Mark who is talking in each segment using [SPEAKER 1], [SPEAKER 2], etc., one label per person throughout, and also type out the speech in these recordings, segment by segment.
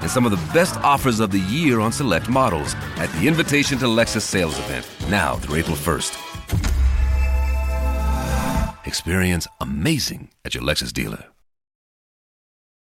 [SPEAKER 1] and some of the best offers of the year on select models at the Invitation to Lexus sales event, now through April 1st. Experience amazing at your Lexus dealer.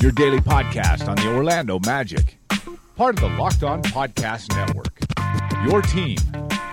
[SPEAKER 2] your daily podcast on the Orlando Magic, part of the Locked On Podcast Network. Your team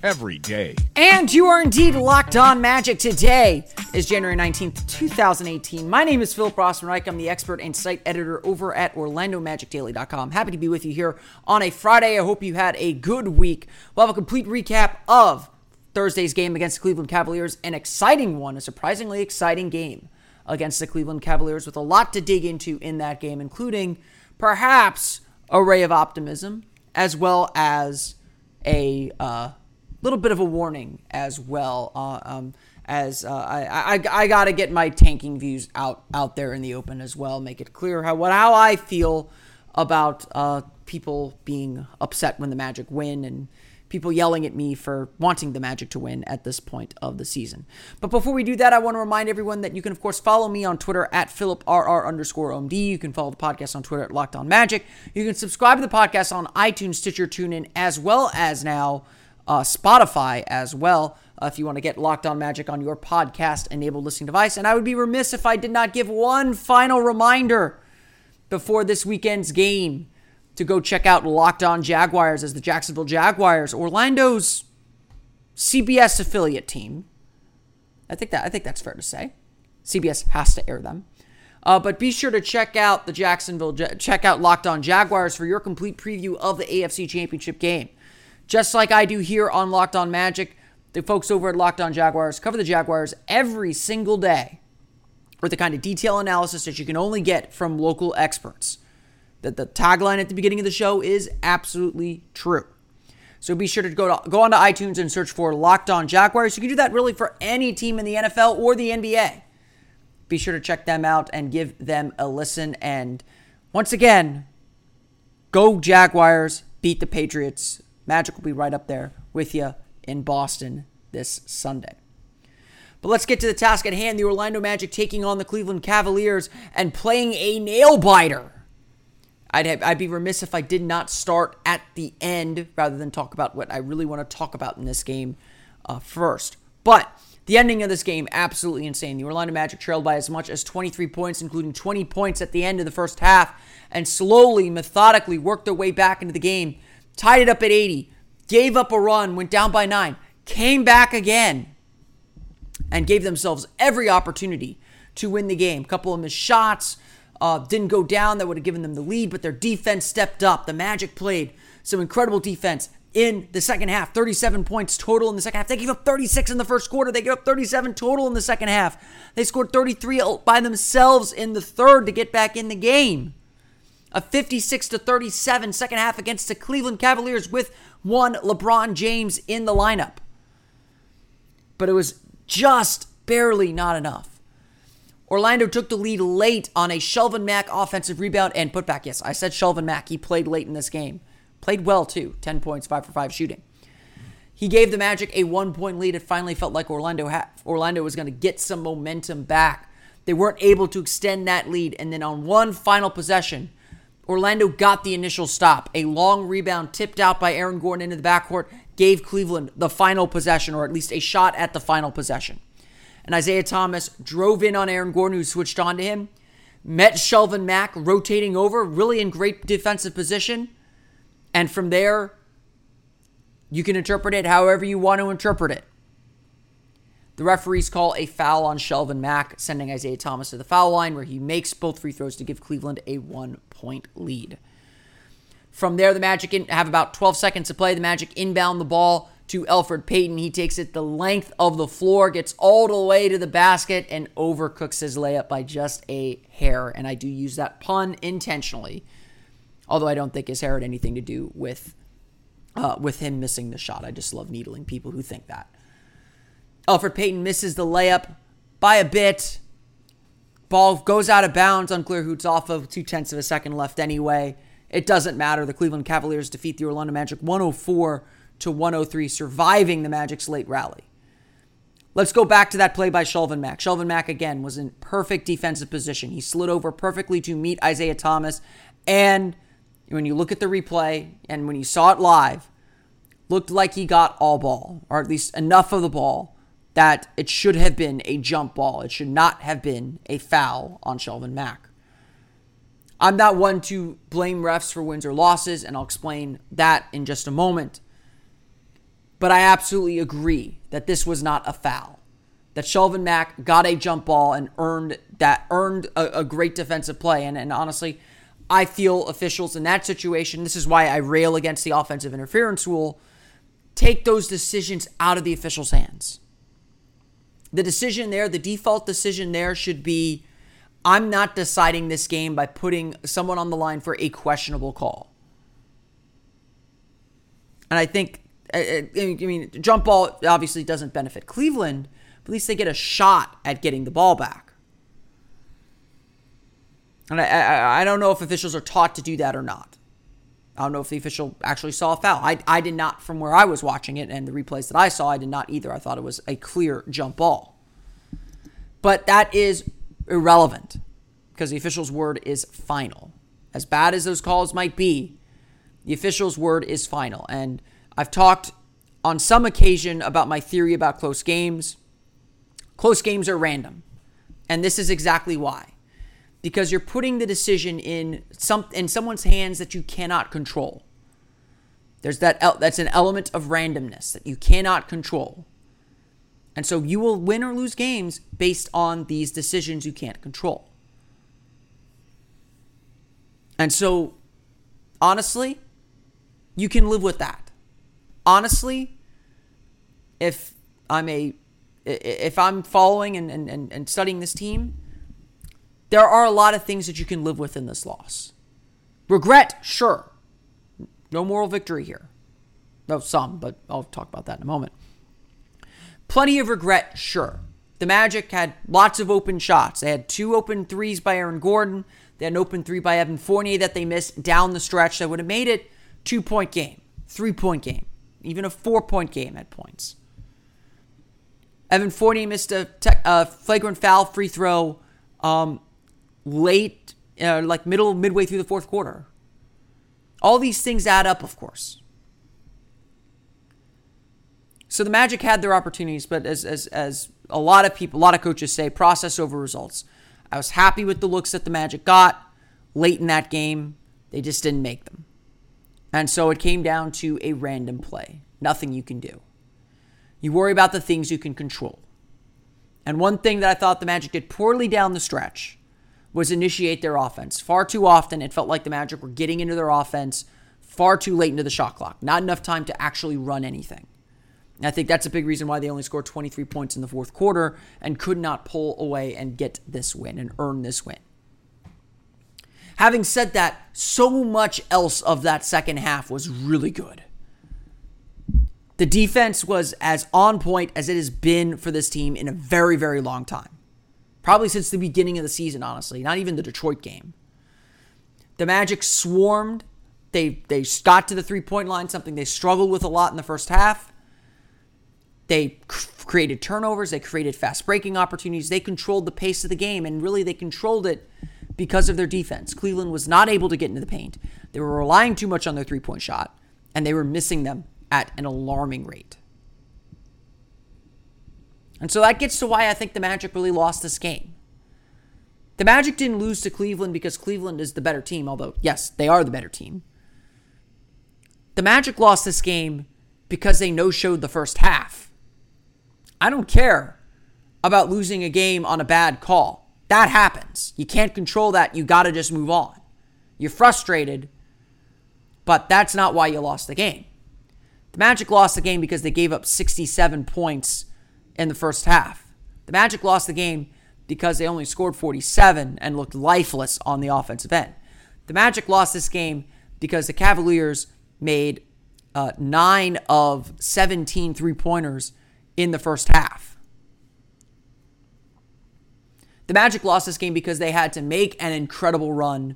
[SPEAKER 2] every day.
[SPEAKER 3] And you are indeed locked on magic. Today is January 19th, 2018. My name is Philip Rossman-Reich. I'm the expert and site editor over at OrlandoMagicDaily.com. Happy to be with you here on a Friday. I hope you had a good week. We'll have a complete recap of Thursday's game against the Cleveland Cavaliers. An exciting one, a surprisingly exciting game against the Cleveland Cavaliers with a lot to dig into in that game, including perhaps a ray of optimism as well as a uh, little bit of a warning as well. Uh, um, as uh, I, I, I got to get my tanking views out out there in the open as well, make it clear how what how I feel about uh, people being upset when the Magic win and people yelling at me for wanting the Magic to win at this point of the season. But before we do that, I want to remind everyone that you can, of course, follow me on Twitter at PhilipRR underscore OMD. You can follow the podcast on Twitter at Locked On Magic. You can subscribe to the podcast on iTunes, Stitcher, TuneIn, as well as now uh, Spotify as well. Uh, if you want to get Locked On Magic on your podcast enabled listening device. And I would be remiss if I did not give one final reminder before this weekend's game to go check out Locked On Jaguars as the Jacksonville Jaguars, Orlando's CBS affiliate team. I think that I think that's fair to say. CBS has to air them. Uh, but be sure to check out the Jacksonville, check out Locked On Jaguars for your complete preview of the AFC Championship game. Just like I do here on Locked On Magic, the folks over at Locked On Jaguars cover the Jaguars every single day with the kind of detail analysis that you can only get from local experts that the tagline at the beginning of the show is absolutely true. So be sure to go to, go onto iTunes and search for Locked On Jaguars. You can do that really for any team in the NFL or the NBA. Be sure to check them out and give them a listen. And once again, go Jaguars, beat the Patriots. Magic will be right up there with you in Boston this Sunday. But let's get to the task at hand. The Orlando Magic taking on the Cleveland Cavaliers and playing a nail biter. I'd have, I'd be remiss if I did not start at the end rather than talk about what I really want to talk about in this game uh, first. But the ending of this game absolutely insane. The Orlando Magic trailed by as much as 23 points, including 20 points at the end of the first half, and slowly, methodically worked their way back into the game. Tied it up at 80, gave up a run, went down by nine, came back again, and gave themselves every opportunity to win the game. A couple of missed shots uh, didn't go down. That would have given them the lead, but their defense stepped up. The Magic played some incredible defense in the second half. 37 points total in the second half. They gave up 36 in the first quarter. They gave up 37 total in the second half. They scored 33 by themselves in the third to get back in the game. A 56 to 37 second half against the Cleveland Cavaliers with one LeBron James in the lineup. But it was just barely not enough. Orlando took the lead late on a Shelvin Mack offensive rebound and putback. Yes, I said Shelvin Mack. He played late in this game. Played well, too. 10 points, 5 for 5 shooting. He gave the Magic a one point lead. It finally felt like Orlando, ha- Orlando was going to get some momentum back. They weren't able to extend that lead. And then on one final possession, Orlando got the initial stop. A long rebound tipped out by Aaron Gordon into the backcourt gave Cleveland the final possession, or at least a shot at the final possession and Isaiah Thomas drove in on Aaron Gordon, who switched on to him. Met Shelvin Mack rotating over, really in great defensive position. And from there, you can interpret it however you want to interpret it. The referees call a foul on Shelvin Mack, sending Isaiah Thomas to the foul line, where he makes both free throws to give Cleveland a one point lead. From there, the Magic have about 12 seconds to play. The Magic inbound the ball to Elfrid Payton. He takes it the length of the floor, gets all the way to the basket, and overcooks his layup by just a hair. And I do use that pun intentionally, although I don't think his hair had anything to do with uh, with him missing the shot. I just love needling people who think that. Elfrid Payton misses the layup by a bit. Ball goes out of bounds. Unclear who's off of two tenths of a second left anyway. It doesn't matter. The Cleveland Cavaliers defeat the Orlando Magic 104 to 103, surviving the Magic's late rally. Let's go back to that play by Shelvin Mack. Shelvin Mack, again, was in perfect defensive position. He slid over perfectly to meet Isaiah Thomas. And when you look at the replay and when you saw it live, looked like he got all ball, or at least enough of the ball that it should have been a jump ball. It should not have been a foul on Shelvin Mack. I'm not one to blame refs for wins or losses, and I'll explain that in just a moment. But I absolutely agree that this was not a foul. That Shelvin Mack got a jump ball and earned that earned a, a great defensive play. And, and honestly, I feel officials in that situation, this is why I rail against the offensive interference rule, take those decisions out of the officials' hands. The decision there, the default decision there should be I'm not deciding this game by putting someone on the line for a questionable call. And I think, I mean, jump ball obviously doesn't benefit Cleveland, but at least they get a shot at getting the ball back. And I, I, I don't know if officials are taught to do that or not. I don't know if the official actually saw a foul. I, I did not, from where I was watching it and the replays that I saw, I did not either. I thought it was a clear jump ball. But that is irrelevant because the official's word is final. As bad as those calls might be, the official's word is final. And I've talked on some occasion about my theory about close games. Close games are random. And this is exactly why. Because you're putting the decision in some in someone's hands that you cannot control. There's that that's an element of randomness that you cannot control. And so you will win or lose games based on these decisions you can't control. And so, honestly, you can live with that. Honestly, if I'm a if I'm following and, and, and studying this team, there are a lot of things that you can live with in this loss. Regret, sure. No moral victory here. No, some, but I'll talk about that in a moment. Plenty of regret, sure. The Magic had lots of open shots. They had two open threes by Aaron Gordon. They had an open three by Evan Fournier that they missed down the stretch that would have made it two point game, three point game, even a four point game at points. Evan Fournier missed a, te- a flagrant foul free throw um, late, uh, like middle, midway through the fourth quarter. All these things add up, of course. So the Magic had their opportunities, but as as as a lot of people, a lot of coaches say, process over results. I was happy with the looks that the Magic got late in that game. They just didn't make them. And so it came down to a random play. Nothing you can do. You worry about the things you can control. And one thing that I thought the Magic did poorly down the stretch was initiate their offense. Far too often, it felt like the Magic were getting into their offense far too late into the shot clock. Not enough time to actually run anything. And I think that's a big reason why they only scored 23 points in the fourth quarter and could not pull away and get this win and earn this win. Having said that, so much else of that second half was really good. The defense was as on point as it has been for this team in a very, very long time. Probably since the beginning of the season, honestly, not even the Detroit game. The Magic swarmed. They they got to the three point line, something they struggled with a lot in the first half. They created turnovers, they created fast breaking opportunities, they controlled the pace of the game, and really they controlled it because of their defense. Cleveland was not able to get into the paint. They were relying too much on their three point shot, and they were missing them at an alarming rate. And so that gets to why I think the Magic really lost this game. The Magic didn't lose to Cleveland because Cleveland is the better team, although, yes, they are the better team. The Magic lost this game because they no showed the first half. I don't care about losing a game on a bad call. That happens. You can't control that. You got to just move on. You're frustrated, but that's not why you lost the game. The Magic lost the game because they gave up 67 points in the first half. The Magic lost the game because they only scored 47 and looked lifeless on the offensive end. The Magic lost this game because the Cavaliers made uh, 9 of 17 three pointers in the first half. The Magic lost this game because they had to make an incredible run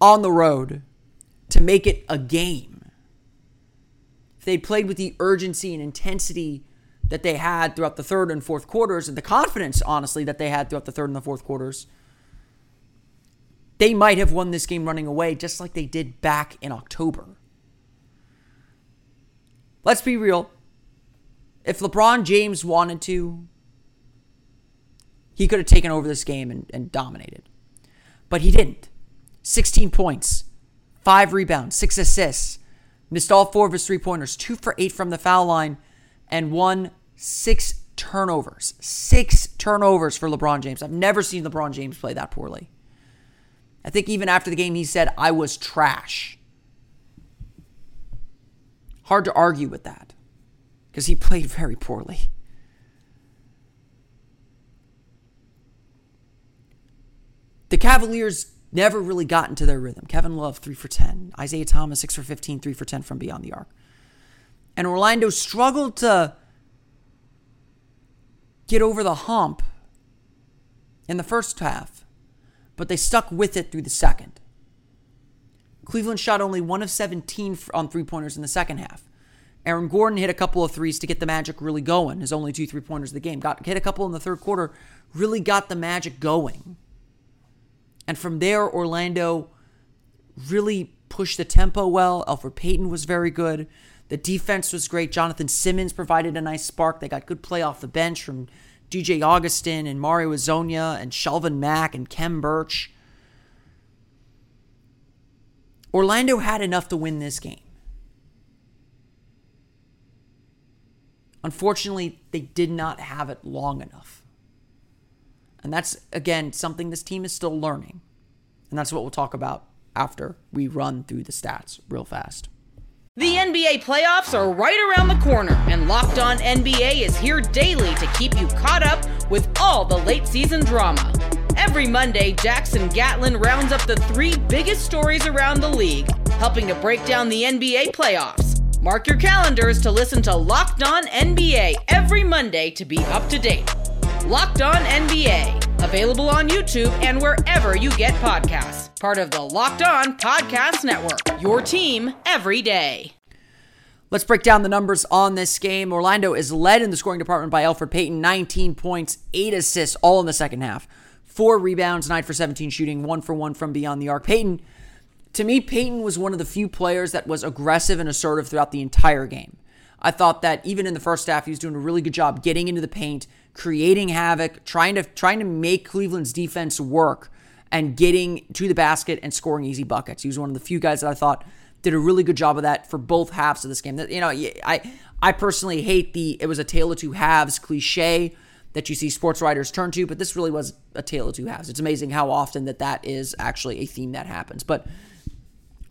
[SPEAKER 3] on the road to make it a game. If they'd played with the urgency and intensity that they had throughout the third and fourth quarters, and the confidence, honestly, that they had throughout the third and the fourth quarters, they might have won this game running away just like they did back in October. Let's be real. If LeBron James wanted to, he could have taken over this game and, and dominated. But he didn't. 16 points, five rebounds, six assists, missed all four of his three pointers, two for eight from the foul line, and one six turnovers. Six turnovers for LeBron James. I've never seen LeBron James play that poorly. I think even after the game, he said, I was trash. Hard to argue with that because he played very poorly. The Cavaliers never really got into their rhythm. Kevin Love, 3 for 10. Isaiah Thomas, 6 for 15, 3 for 10 from beyond the arc. And Orlando struggled to get over the hump in the first half, but they stuck with it through the second. Cleveland shot only one of 17 on three pointers in the second half. Aaron Gordon hit a couple of threes to get the Magic really going. His only two three pointers of the game. Got hit a couple in the third quarter, really got the Magic going. And from there, Orlando really pushed the tempo well. Elfrid Payton was very good. The defense was great. Jonathan Simmons provided a nice spark. They got good play off the bench from DJ Augustin and Mario Hezonja and Shelvin Mack and Khem Birch. Orlando had enough to win this game. Unfortunately, they did not have it long enough. And that's, again, something this team is still learning. And that's what we'll talk about after we run through the stats real fast.
[SPEAKER 4] The NBA playoffs are right around the corner, and Locked On NBA is here daily to keep you caught up with all the late season drama. Every Monday, Jackson Gatlin rounds up the three biggest stories around the league, helping to break down the NBA playoffs. Mark your calendars to listen to Locked On NBA every Monday to be up to date. Locked On NBA, available on YouTube and wherever you get podcasts. Part of the Locked On Podcast Network. Your team every day.
[SPEAKER 3] Let's break down the numbers on this game. Orlando is led in the scoring department by Elfrid Payton, 19 points, 8 assists, all in the second half. Four rebounds, 9 for 17 shooting, 1 for 1 from beyond the arc. Payton, to me, Payton was one of the few players that was aggressive and assertive throughout the entire game. I thought that even in the first half, he was doing a really good job getting into the paint, creating havoc, trying to trying to make Cleveland's defense work and getting to the basket and scoring easy buckets. He was one of the few guys that I thought did a really good job of that for both halves of this game. You know, I I personally hate the it was a tale of two halves cliche that you see sports writers turn to, but this really was a tale of two halves. It's amazing how often that that is actually a theme that happens. But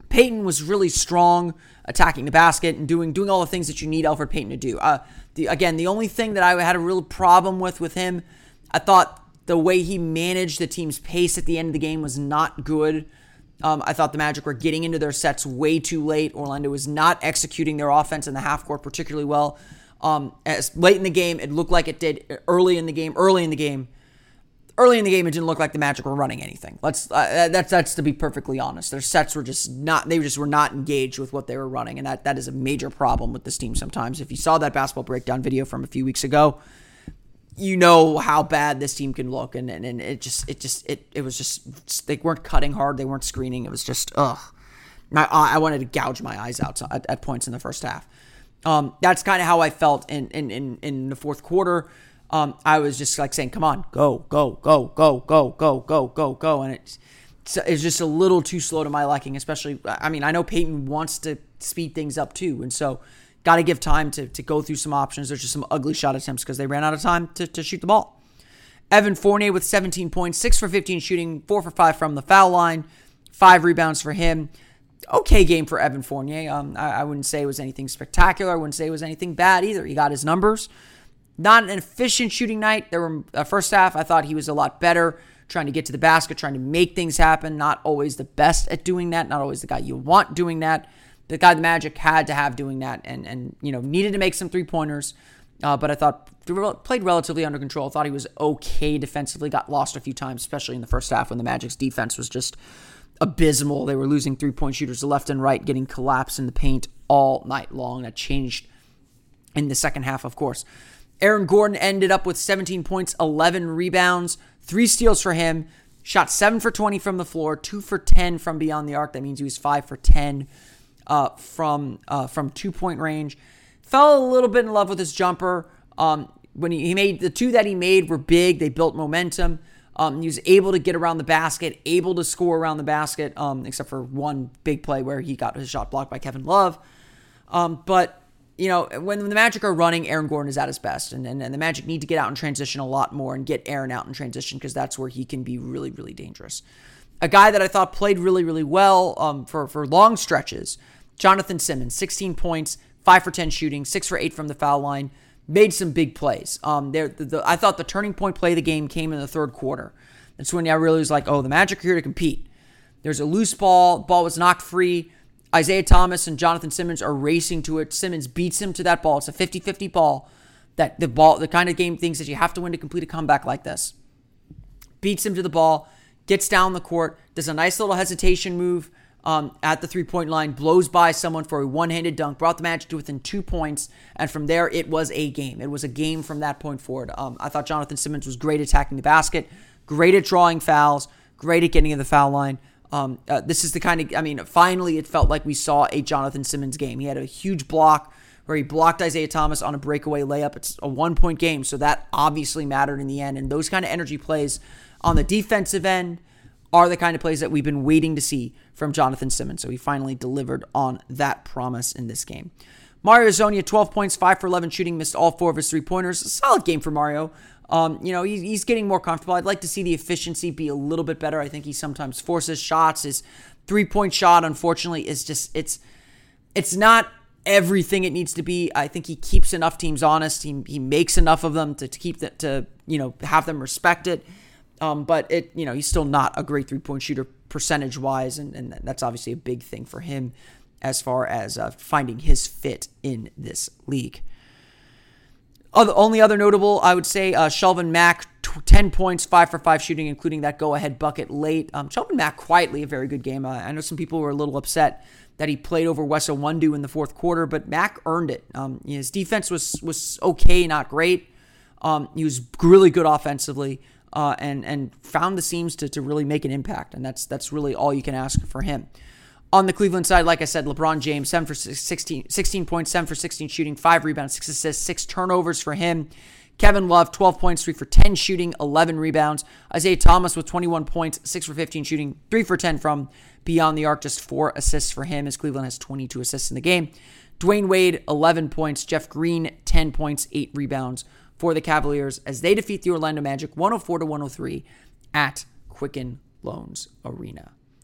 [SPEAKER 3] Payton was really strong attacking the basket and doing doing all the things that you need Elfrid Payton to do. Uh, the, again, the only thing that I had a real problem with with him, I thought the way he managed the team's pace at the end of the game was not good. Um, I thought the Magic were getting into their sets way too late. Orlando was not executing their offense in the half court particularly well. Um, as late in the game, it looked like it did early in the game. Early in the game, early in the game, it didn't look like the Magic were running anything. Let's uh, that's that's to be perfectly honest. Their sets were just not. They just were not engaged with what they were running, and that that is a major problem with this team. Sometimes, if you saw that basketball breakdown video from a few weeks ago, you know how bad this team can look, and and, and it just it just it it was just they weren't cutting hard, they weren't screening. It was just ugh. I, I wanted to gouge my eyes out at, at points in the first half. Um, that's kind of how I felt in in in, in the fourth quarter. Um, I was just like saying, "Come on, go, go, go, go, go, go, go, go, go," and it's it's just a little too slow to my liking. Especially, I mean, I know Payton wants to speed things up too, and so got to give time to, to go through some options. There's just some ugly shot attempts because they ran out of time to, to shoot the ball. Evan Fournier with 17 points, 6 for 15 shooting, 4 for 5 from the foul line, 5 rebounds for him. Okay game for Evan Fournier. Um, I, I wouldn't say it was anything spectacular. I wouldn't say it was anything bad either. He got his numbers. Not an efficient shooting night. There were uh, first half. I thought he was a lot better trying to get to the basket, trying to make things happen. Not always the best at doing that. Not always the guy you want doing that. The guy the Magic had to have doing that, and and you know needed to make some three pointers. Uh, but I thought played relatively under control. Thought he was okay defensively. Got lost a few times, especially in the first half when the Magic's defense was just abysmal. They were losing three point shooters left and right, getting collapsed in the paint all night long. That changed in the second half, of course. Aaron Gordon ended up with 17 points, 11 rebounds, three steals for him. Shot 7 for 20 from the floor, 2 for 10 from beyond the arc. That means he was 5 for 10 uh, from uh, from two point range. Fell a little bit in love with his jumper. Um, when he, he, made the two that he made were big, they built momentum. Um, he was able to get around the basket, able to score around the basket, um, except for one big play where he got his shot blocked by Kevin Love. Um, but you know, when the Magic are running, Aaron Gordon is at his best. And, and, and the Magic need to get out and transition a lot more and get Aaron out in transition because that's where he can be really, really dangerous. A guy that I thought played really, really well um, for, for long stretches, Jonathan Simmons, 16 points, 5 for 10 shooting, 6 for 8 from the foul line, made some big plays. Um, there, the, the, I thought the turning point play of the game came in the third quarter. That's when I really was like, oh, the Magic are here to compete. There's a loose ball, ball was knocked free. Isaiah Thomas and Jonathan Simmons are racing to it. Simmons beats him to that ball. It's a 50 50 ball. That the ball, the kind of game things that you have to win to complete a comeback like this. Beats him to the ball, gets down the court, does a nice little hesitation move um, at the three point line, blows by someone for a one handed dunk, brought the match to within two points, and from there it was a game. It was a game from that point forward. Um, I thought Jonathan Simmons was great attacking the basket, great at drawing fouls, great at getting in the foul line. Um, uh, this is the kind of, I mean, finally it felt like we saw a Jonathan Simmons game. He had a huge block where he blocked Isaiah Thomas on a breakaway layup. It's a one point game, so that obviously mattered in the end. And those kind of energy plays on the defensive end are the kind of plays that we've been waiting to see from Jonathan Simmons. So he finally delivered on that promise in this game. Mario Hezonja, 12 points, 5 for 11 shooting, missed all four of his three pointers. Solid game for Mario. Um, you know, he, he's getting more comfortable. I'd like to see the efficiency be a little bit better. I think he sometimes forces shots. His three point shot, unfortunately, is just it's it's not everything it needs to be. I think he keeps enough teams honest. He, he makes enough of them to, to keep that to you know have them respect it. Um, but it you know he's still not a great three point shooter percentage wise, and, and that's obviously a big thing for him as far as uh, finding his fit in this league. Other, only other notable, I would say, uh, Shelvin Mack, t- 10 points, 5 for 5 shooting, including that go ahead bucket late. Um, Shelvin Mack, quietly, a very good game. Uh, I know some people were a little upset that he played over Wes Iwundu in the fourth quarter, but Mack earned it. Um, his defense was was okay, not great. Um, he was really good offensively uh, and and found the seams to, to really make an impact, and that's that's really all you can ask for him. On the Cleveland side, like I said, LeBron James, 7 for 16, 16 points, 7 for 16 shooting, 5 rebounds, 6 assists, 6 turnovers for him. Kevin Love, 12 points, 3 for 10 shooting, 11 rebounds. Isaiah Thomas with 21 points, 6 for 15 shooting, 3 for 10 from beyond the arc, just 4 assists for him as Cleveland has 22 assists in the game. Dwyane Wade, 11 points. Jeff Green, 10 points, 8 rebounds for the Cavaliers as they defeat the Orlando Magic 104 to 103 at Quicken Loans Arena.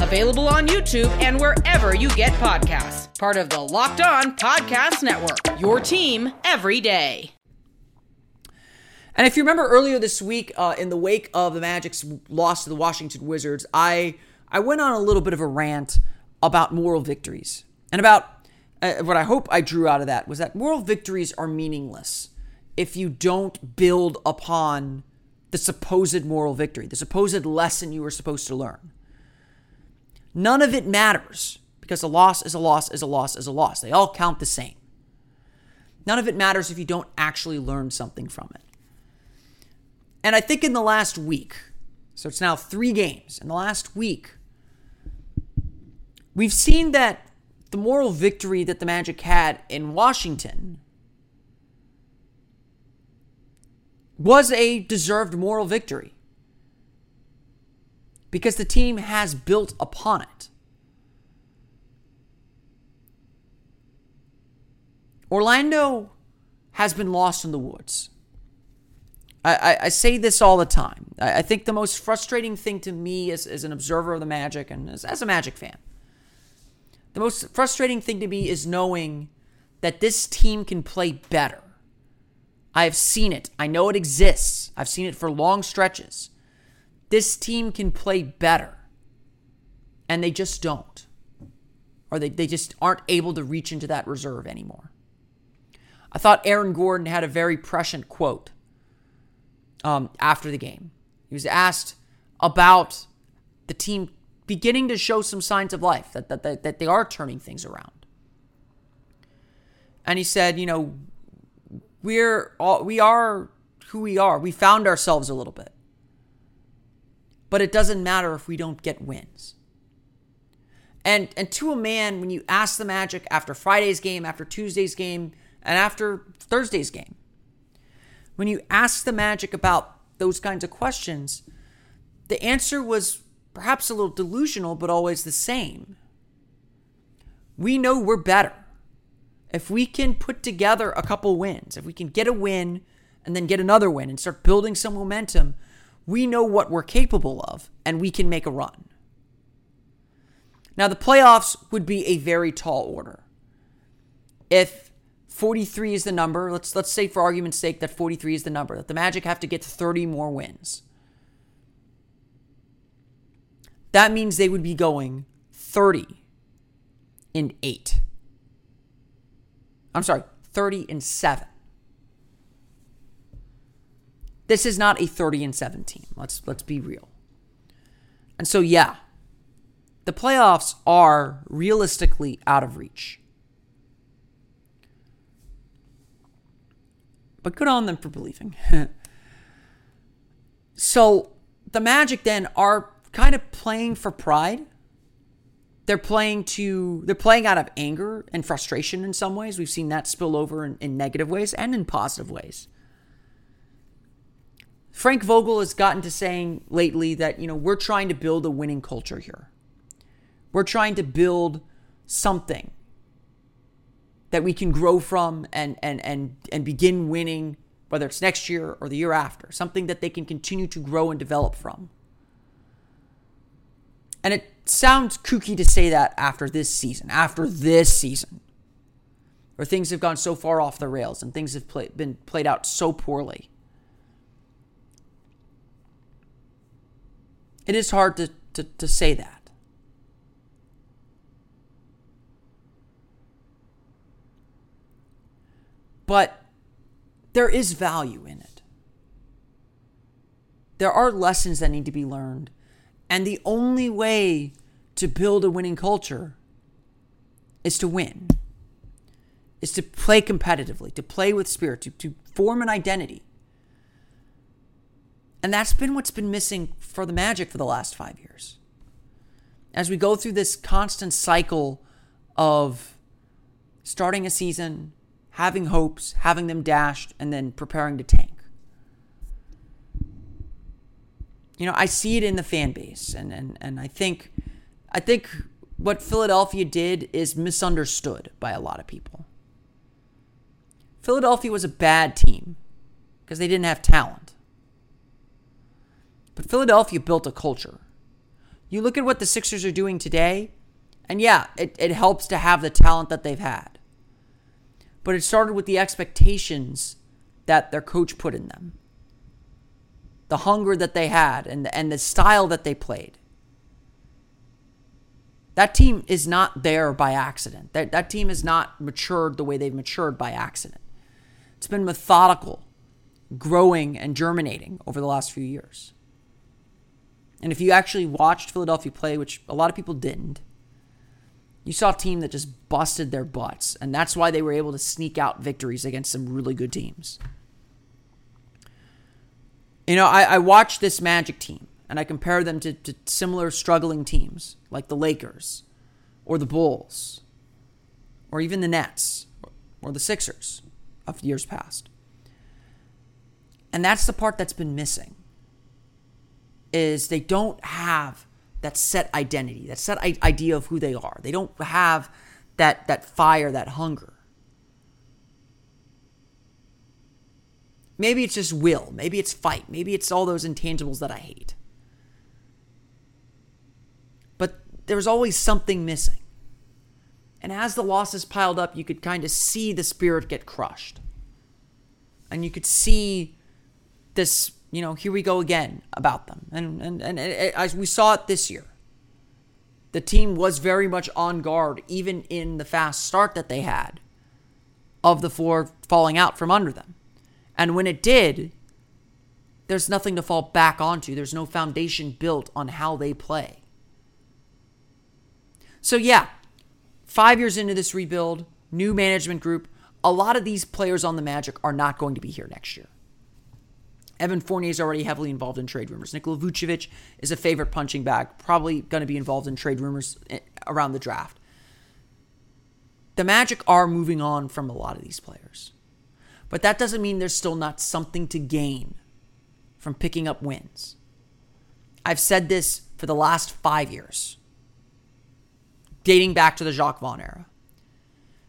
[SPEAKER 4] Available on YouTube and wherever you get podcasts. Part of the Locked On Podcast Network. Your team every day.
[SPEAKER 3] And if you remember earlier this week, uh, in the wake of the Magic's loss to the Washington Wizards, I I went on a little bit of a rant about moral victories and about uh, what I hope I drew out of that was that moral victories are meaningless if you don't build upon the supposed moral victory, the supposed lesson you were supposed to learn. None of it matters because a loss is a loss is a loss is a loss. They all count the same. None of it matters if you don't actually learn something from it. And I think in the last week, so it's now three games, in the last week, we've seen that the moral victory that the Magic had in Washington was a deserved moral victory because the team has built upon it. Orlando has been lost in the woods. I, I, I say this all the time. I, I, think the most frustrating thing to me as, as an observer of the Magic and as, as a Magic fan, the most frustrating thing to me is knowing that this team can play better. I have seen it. I know it exists. I've seen it for long stretches. This team can play better. And they just don't. Or they, they just aren't able to reach into that reserve anymore. I thought Aaron Gordon had a very prescient quote um, after the game. He was asked about the team beginning to show some signs of life, that, that, that, that they are turning things around. And he said, you know, we're all, we are who we are. We found ourselves a little bit. But it doesn't matter if we don't get wins. And and to a man, when you ask the Magic after Friday's game, after Tuesday's game, and after Thursday's game, when you ask the Magic about those kinds of questions, the answer was perhaps a little delusional, but always the same. We know we're better. If we can put together a couple wins, if we can get a win and then get another win and start building some momentum, we know what we're capable of and we can make a run. Now, the playoffs would be a very tall order. If 43 is the number, let's let's say for argument's sake that 43 is the number, that the Magic have to get 30 more wins. That means they would be going 30 in 8. I'm sorry, 30 and 7. This is not a 30 and 17. Let's let's be real. And so yeah, the playoffs are realistically out of reach. But good on them for believing. so the Magic then are kind of playing for pride they're playing to they're playing out of anger and frustration in some ways. We've seen that spill over in, in negative ways and in positive ways. Frank Vogel has gotten to saying lately that, you know, we're trying to build a winning culture here. We're trying to build something that we can grow from and and and and begin winning whether it's next year or the year after, something that they can continue to grow and develop from. And it sounds kooky to say that after this season, after this season, where things have gone so far off the rails and things have play, been played out so poorly. It is hard to, to, to say that. But there is value in it. There are lessons that need to be learned and the only way to build a winning culture is to win, is to play competitively, to play with spirit, to, to form an identity. And that's been what's been missing for the Magic for the last five years. As we go through this constant cycle of starting a season, having hopes, having them dashed, and then preparing to tank. you know, I see it in the fan base, and and and I think, I think what Philadelphia did is misunderstood by a lot of people. Philadelphia was a bad team because they didn't have talent. But Philadelphia built a culture. You look at what the Sixers are doing today, and yeah, it, it helps to have the talent that they've had. But it started with the expectations that their coach put in them the hunger that they had and, and the style that they played. That team is not there by accident. That, that team has not matured the way they've matured by accident. It's been methodical, growing, and germinating over the last few years. And if you actually watched Philadelphia play, which a lot of people didn't, You saw a team that just busted their butts, and that's why they were able to sneak out victories against some really good teams. You know, I, I watched this Magic team and I compare them to, to similar struggling teams like the Lakers or the Bulls or even the Nets or the Sixers of years past. And that's the part that's been missing is they don't have that set identity, that set idea of who they are. They don't have that that fire, that hunger. Maybe it's just will, maybe it's fight, maybe it's all those intangibles that I hate. But there's always something missing. And as the losses piled up, you could kind of see the spirit get crushed. And you could see this, you know, here we go again about them. And and and we saw it this year. The team was very much on guard even in the fast start that they had of the floor falling out from under them. And when it did, there's nothing to fall back onto. There's no foundation built on how they play. So yeah, Five years into this rebuild, new management group, a lot of these players on the Magic are not going to be here next year. Evan Fournier is already heavily involved in trade rumors. Nikola Vucevic is a favorite punching bag, probably going to be involved in trade rumors eh, around the draft. The Magic are moving on from a lot of these players. But that doesn't mean there's still not something to gain from picking up wins. I've said this for the last five years dating back to the Jacque Vaughn era.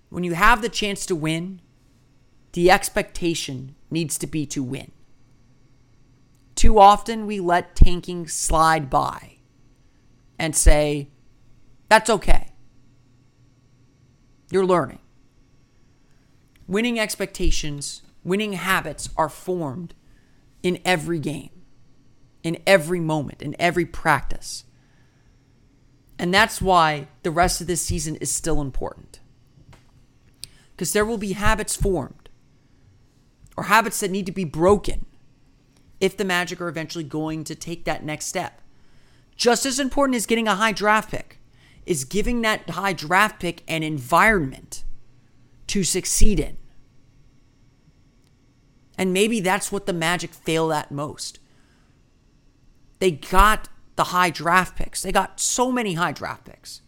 [SPEAKER 3] When you have the chance to win, the expectation needs to be to win. Too often we let tanking slide by and say, that's okay. You're learning. Winning expectations, winning habits are formed in every game, in every moment, in every practice. And that's why the rest of this season is still important. Because there will be habits formed or habits that need to be broken if the Magic are eventually going to take that next step. Just as important as getting a high draft pick is giving that high draft pick an environment to succeed in. And maybe that's what the Magic fail at most. They got the high draft picks. They got so many high draft picks.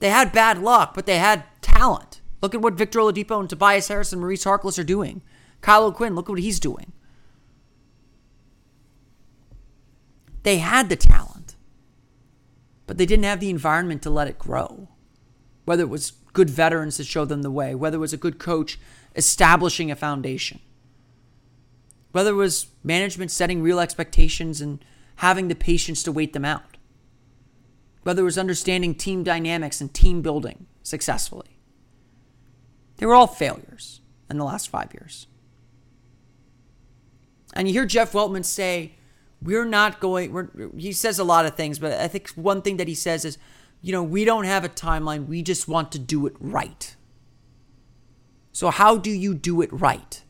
[SPEAKER 3] They had bad luck, but they had talent. Look at what Victor Oladipo and Tobias Harris and Maurice Harkless are doing. Kyle O'Quinn, look at what he's doing. They had the talent, but they didn't have the environment to let it grow. Whether it was good veterans to show them the way, whether it was a good coach establishing a foundation, whether it was management setting real expectations and having the patience to wait them out. Whether it was understanding team dynamics and team building successfully. They were all failures in the last five years. And you hear Jeff Weltman say, we're not going, we're, he says a lot of things, but I think one thing that he says is, you know, we don't have a timeline. We just want to do it right. So, how do you do it right?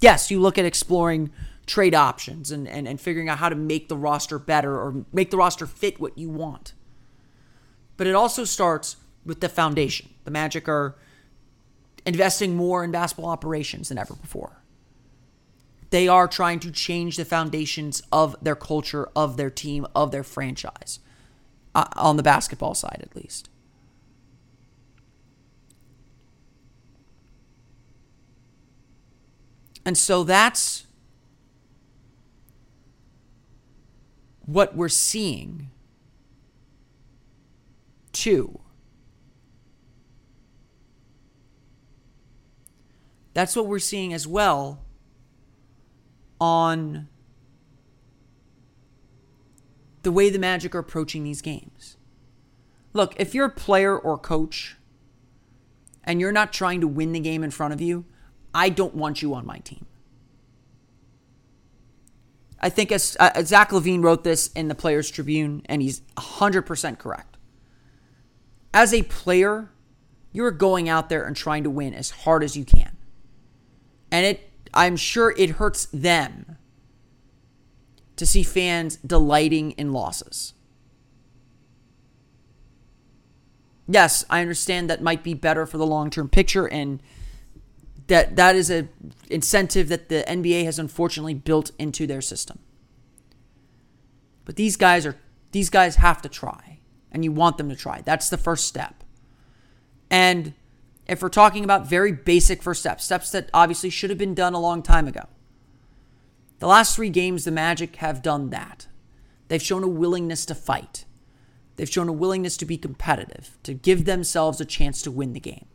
[SPEAKER 3] Yes, you look at exploring trade options and, and, and figuring out how to make the roster better or make the roster fit what you want. But it also starts with the foundation. The Magic are investing more in basketball operations than ever before. They are trying to change the foundations of their culture, of their team, of their franchise, uh, on the basketball side at least. And so that's what we're seeing. Two, that's what we're seeing as well on the way the Magic are approaching these games. Look, if you're a player or coach and you're not trying to win the game in front of you, I don't want you on my team. I think as uh, Zach LaVine wrote this in the Players Tribune, and he's 100% correct. As a player, you're going out there and trying to win as hard as you can. And it I'm sure it hurts them to see fans delighting in losses. yes, I understand that might be better for the long term picture, and that that is a incentive that the NBA has unfortunately built into their system. But these guys are these guys have to try, and you want them to try. That's the first step. And if we're talking about very basic first steps, steps that obviously should have been done a long time ago, the last three games, the Magic have done that. They've shown a willingness to fight. They've shown a willingness to be competitive, to give themselves a chance to win the game.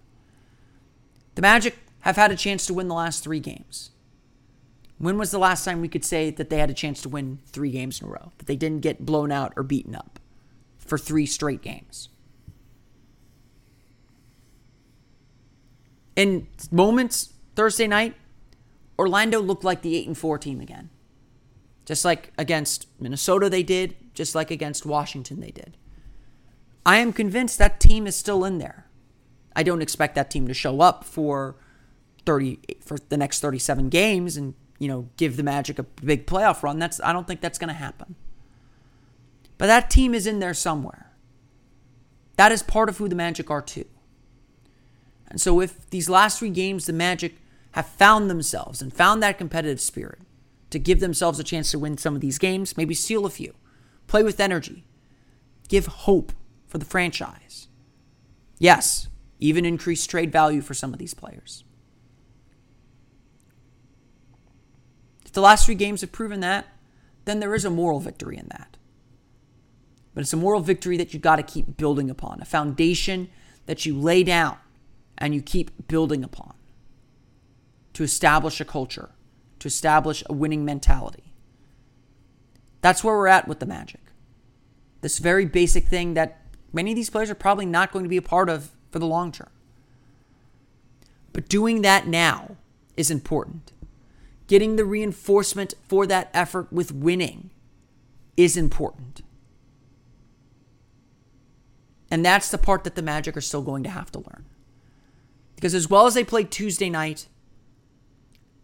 [SPEAKER 3] The Magic have had a chance to win the last three games. When was the last time we could say that they had a chance to win three games in a row? That they didn't get blown out or beaten up for three straight games? In moments Thursday night, Orlando looked like the 8 and 4 team again. Just like against Minnesota they did, just like against Washington they did. I am convinced that team is still in there. I don't expect that team to show up for 30 for the next 37 games and, you know, give the Magic a big playoff run. That's I don't think that's going to happen. But that team is in there somewhere. That is part of who the Magic are too. And so if these last 3 games the Magic have found themselves and found that competitive spirit to give themselves a chance to win some of these games, maybe steal a few, play with energy, give hope for the franchise. Yes, even increase trade value for some of these players. If the last three games have proven that, then there is a moral victory in that. But it's a moral victory that you got to keep building upon, a foundation that you lay down and you keep building upon to establish a culture, to establish a winning mentality. That's where we're at with the Magic. This very basic thing that many of these players are probably not going to be a part of for the long term. But doing that now is important. Getting the reinforcement for that effort with winning is important. And that's the part that the Magic are still going to have to learn. Because as well as they played Tuesday night,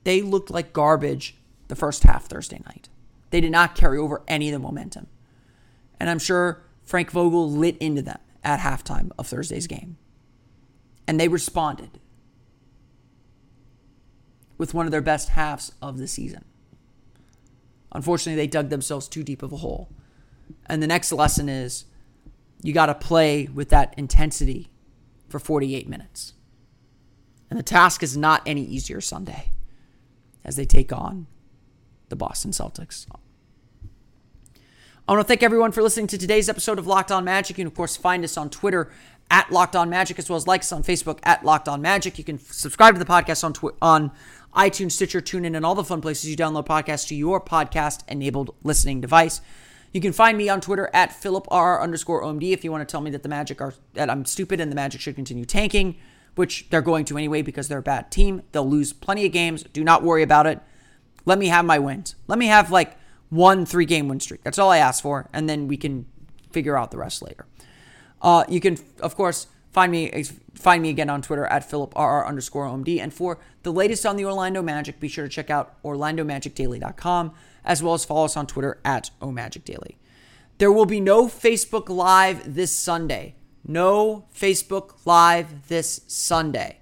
[SPEAKER 3] they looked like garbage the first half Thursday night. They did not carry over any of the momentum. And I'm sure Frank Vogel lit into them at halftime of Thursday's game. And they responded with one of their best halves of the season. Unfortunately, they dug themselves too deep of a hole. And the next lesson is you got to play with that intensity for 48 minutes. And the task is not any easier Sunday as they take on the Boston Celtics. I want to thank everyone for listening to today's episode of Locked On Magic. You can, of course, find us on Twitter at Locked On Magic, as well as like us on Facebook at Locked On Magic. You can subscribe to the podcast on Twi- on iTunes, Stitcher, TuneIn, and all the fun places you download podcasts to your podcast-enabled listening device. You can find me on Twitter at Philip R underscore OMD if you want to tell me that the Magic are that I'm stupid and the Magic should continue tanking which they're going to anyway because they're a bad team. They'll lose plenty of games. Do not worry about it. Let me have my wins. Let me have like one three game win streak. That's all I ask for. And then we can figure out the rest later. Uh, you can, of course, find me find me again on Twitter at PhilipRR underscore OMD. And for the latest on the Orlando Magic, be sure to check out OrlandoMagicDaily.com as well as follow us on Twitter at OMagicDaily. There will be no Facebook Live this Sunday. No Facebook Live this Sunday.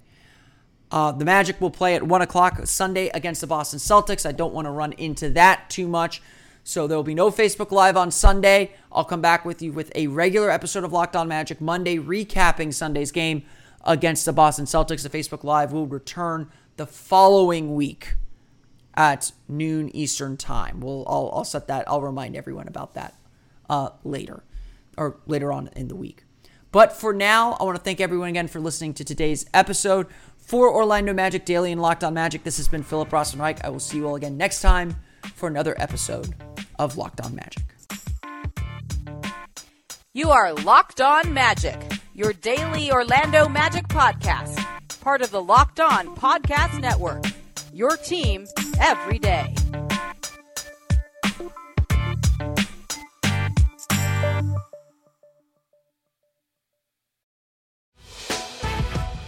[SPEAKER 3] Uh, the Magic will play at 1 o'clock Sunday against the Boston Celtics. I don't want to run into that too much. So there will be no Facebook Live on Sunday. I'll come back with you with a regular episode of Locked On Magic Monday, recapping Sunday's game against the Boston Celtics. The Facebook Live will return the following week at noon Eastern Time. We'll, I'll, I'll set that, I'll remind everyone about that uh, later or later on in the week. But for now, I want to thank everyone again for listening to today's episode. For Orlando Magic Daily and Locked On Magic, this has been Philip Rossman-Reich. I will see you all again next time for another episode of Locked On Magic.
[SPEAKER 4] You are Locked On Magic, your daily Orlando Magic podcast, part of the Locked On Podcast Network. Your team every day.